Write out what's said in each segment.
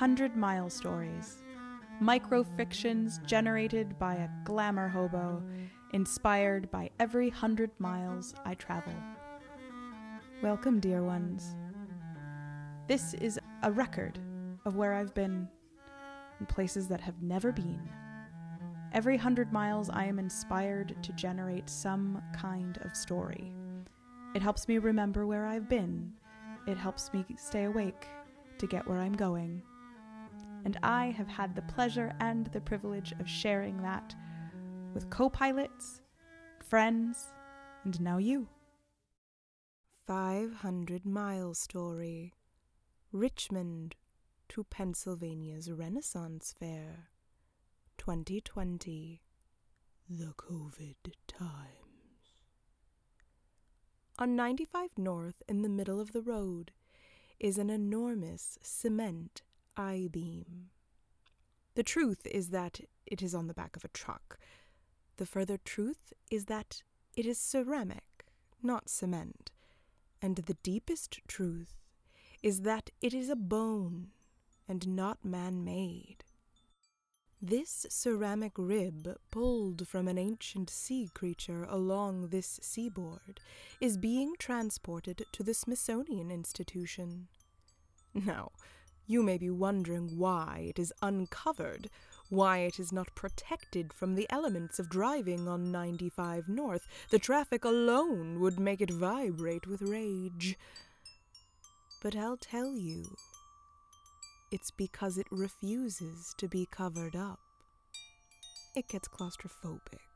Hundred Mile Stories. Microfictions generated by a glamour hobo, inspired by every hundred miles I travel. Welcome, dear ones. This is a record of where I've been and places that have never been. Every hundred miles, I am inspired to generate some kind of story. It helps me remember where I've been. It helps me stay awake to get where I'm going. And I have had the pleasure and the privilege of sharing that with co pilots, friends, and now you. 500 Mile Story Richmond to Pennsylvania's Renaissance Fair 2020 The COVID Times. On 95 North, in the middle of the road, is an enormous cement I beam. The truth is that it is on the back of a truck. The further truth is that it is ceramic, not cement. And the deepest truth is that it is a bone and not man made. This ceramic rib, pulled from an ancient sea creature along this seaboard, is being transported to the Smithsonian Institution. Now, you may be wondering why it is uncovered, why it is not protected from the elements of driving on 95 North. The traffic alone would make it vibrate with rage. But I'll tell you. It's because it refuses to be covered up. It gets claustrophobic.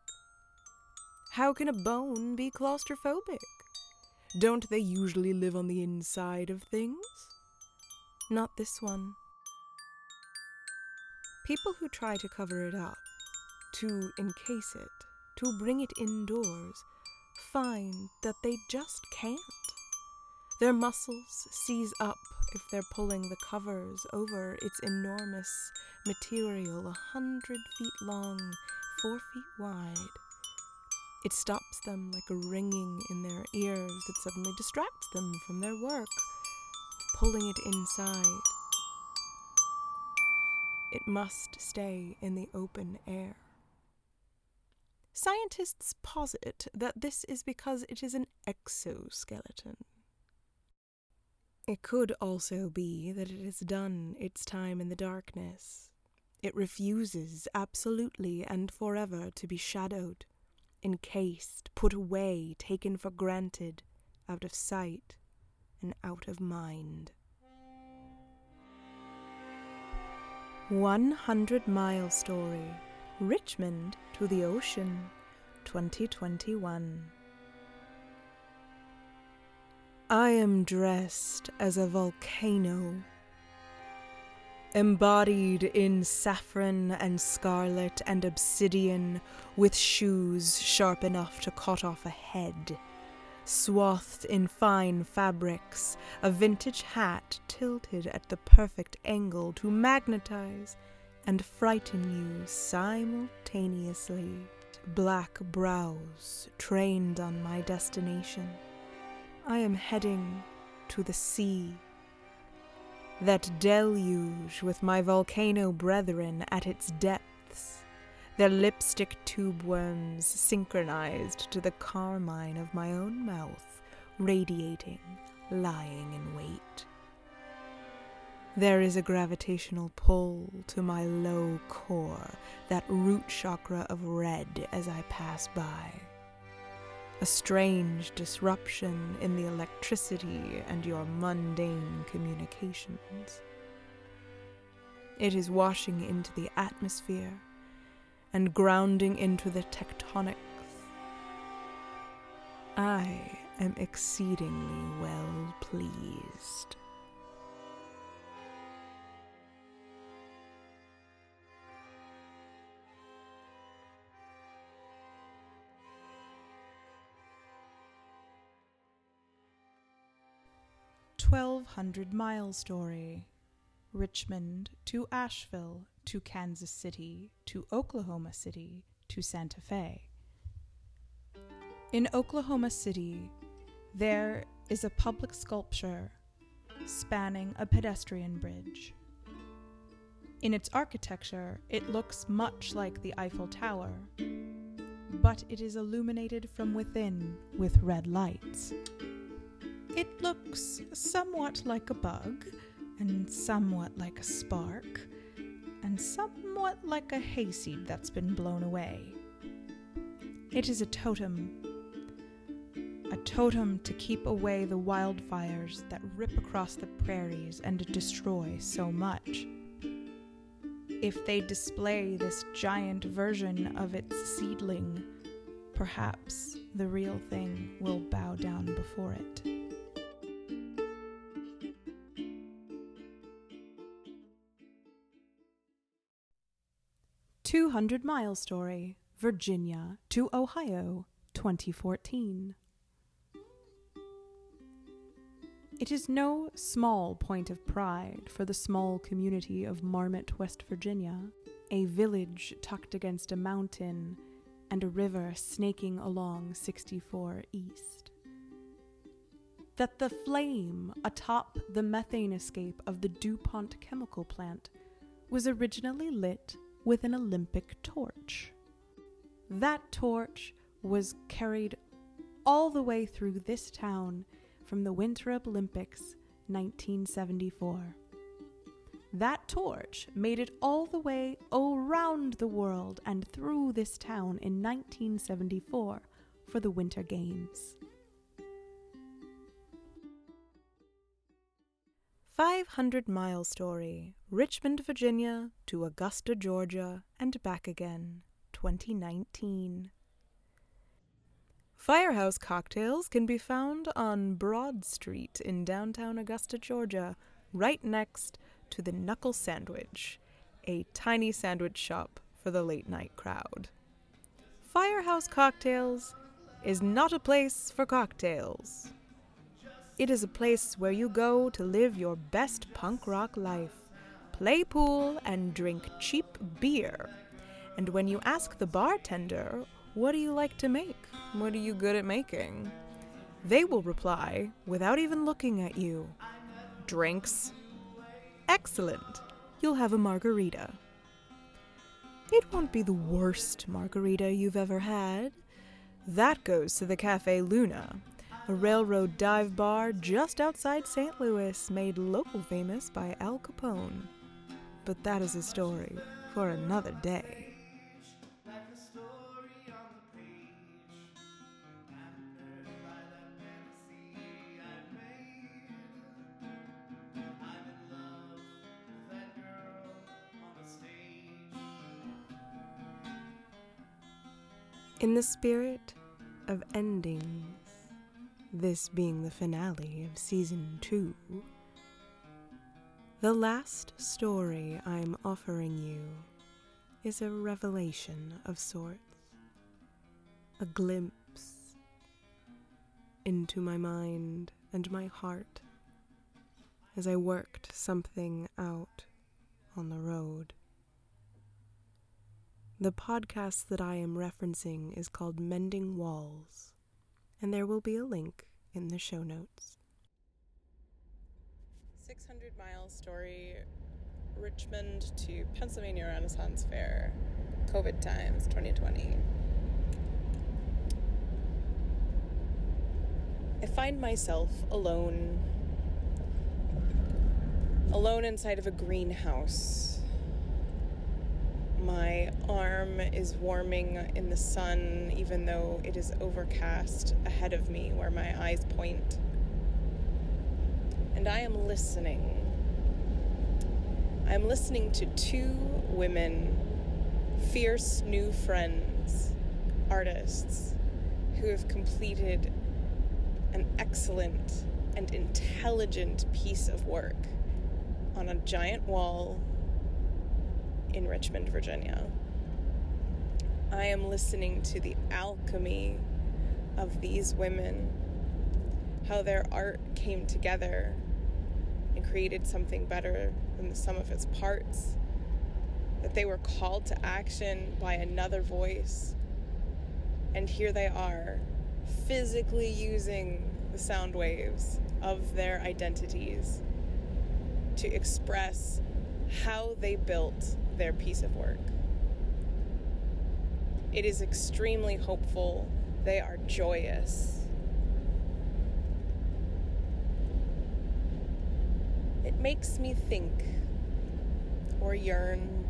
How can a bone be claustrophobic? Don't they usually live on the inside of things? Not this one. People who try to cover it up, to encase it, to bring it indoors, find that they just can't. Their muscles seize up if they're pulling the covers over its enormous material, a hundred feet long, four feet wide. It stops them like a ringing in their ears that suddenly distracts them from their work, pulling it inside. It must stay in the open air. Scientists posit that this is because it is an exoskeleton. It could also be that it has done its time in the darkness. It refuses absolutely and forever to be shadowed, encased, put away, taken for granted, out of sight and out of mind. 100 Mile Story Richmond to the Ocean 2021 I am dressed as a volcano, embodied in saffron and scarlet and obsidian, with shoes sharp enough to cut off a head, swathed in fine fabrics, a vintage hat tilted at the perfect angle to magnetize and frighten you simultaneously, black brows trained on my destination. I am heading to the sea. That deluge with my volcano brethren at its depths, their lipstick tube worms synchronized to the carmine of my own mouth, radiating, lying in wait. There is a gravitational pull to my low core, that root chakra of red as I pass by a strange disruption in the electricity and your mundane communications. It is washing into the atmosphere and grounding into the tectonics. I am exceedingly well pleased. Twelve Hundred Mile Story Richmond to Asheville to Kansas City to Oklahoma City to Santa Fe. In Oklahoma City, there is a public sculpture spanning a pedestrian bridge. In its architecture, it looks much like the Eiffel Tower, but it is illuminated from within with red lights. It looks somewhat like a bug, and somewhat like a spark, and somewhat like a hayseed that's been blown away. It is a totem. A totem to keep away the wildfires that rip across the prairies and destroy so much if they display this giant version of its seedling, perhaps the real thing will bow down before it. Two Hundred Mile Story, Virginia to Ohio, 2014. It is no small point of pride for the small community of Marmet, West Virginia, a village tucked against a mountain and a river snaking along 64 East. That the flame atop the methane escape of the DuPont chemical plant was originally lit with an Olympic torch. That torch was carried all the way through this town from the Winter Olympics 1974. That torch made it all the way around the world and through this town in 1974 for the Winter Games. 500 Mile Story Richmond, Virginia to Augusta, Georgia, and back again, 2019. Firehouse Cocktails can be found on Broad Street in downtown Augusta, Georgia, right next to the Knuckle Sandwich, a tiny sandwich shop for the late night crowd. Firehouse Cocktails is not a place for cocktails. It is a place where you go to live your best punk rock life, play pool, and drink cheap beer. And when you ask the bartender what do you like to make? What are you good at making? They will reply, without even looking at you, Drinks? Excellent. You'll have a margarita. It won't be the worst margarita you've ever had. That goes to the Cafe Luna, a railroad dive bar just outside St. Louis made local famous by Al Capone. But that is a story for another day. In the spirit of endings, this being the finale of season two, the last story I'm offering you is a revelation of sorts, a glimpse into my mind and my heart as I worked something out on the road. The podcast that I am referencing is called Mending Walls, and there will be a link in the show notes. 600 mile story Richmond to Pennsylvania Renaissance Fair, COVID times 2020. I find myself alone, alone inside of a greenhouse my arm is warming in the sun, even though it is overcast ahead of me where my eyes point. And I am listening. I'm listening to two women, fierce new friends, artists, who have completed an excellent and intelligent piece of work on a giant wall in Richmond, Virginia. I am listening to the alchemy of these women, how their art came together and created something better than the sum of its parts, that they were called to action by another voice. And here they are, physically using the sound waves of their identities to express how they built their piece of work. It is extremely hopeful. They are joyous. It makes me think or yearn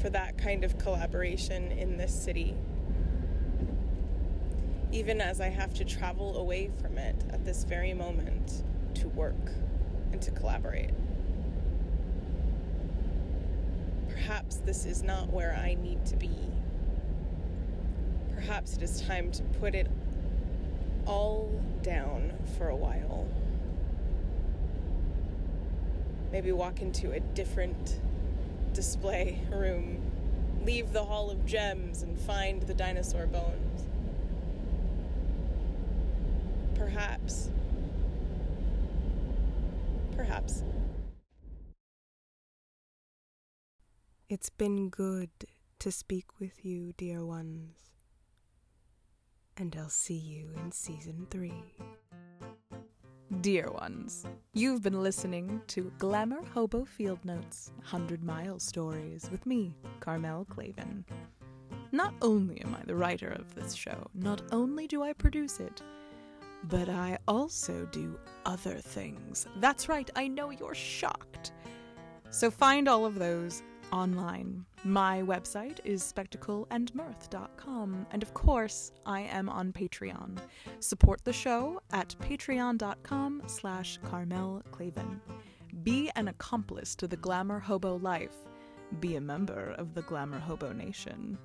for that kind of collaboration in this city. Even as I have to travel away from it at this very moment to work and to collaborate. Perhaps this is not where I need to be. Perhaps it is time to put it all down for a while. Maybe walk into a different display room, leave the Hall of Gems and find the dinosaur bones. Perhaps. Perhaps. It's been good to speak with you, dear ones. And I'll see you in season three. Dear ones, you've been listening to Glamour Hobo Field Notes 100 Mile Stories with me, Carmel Clavin. Not only am I the writer of this show, not only do I produce it, but I also do other things. That's right, I know you're shocked. So find all of those online. My website is spectacleandmirth.com, and of course, I am on Patreon. Support the show at patreon.com slash Carmel Clavin. Be an accomplice to the glamour hobo life. Be a member of the Glamour Hobo Nation.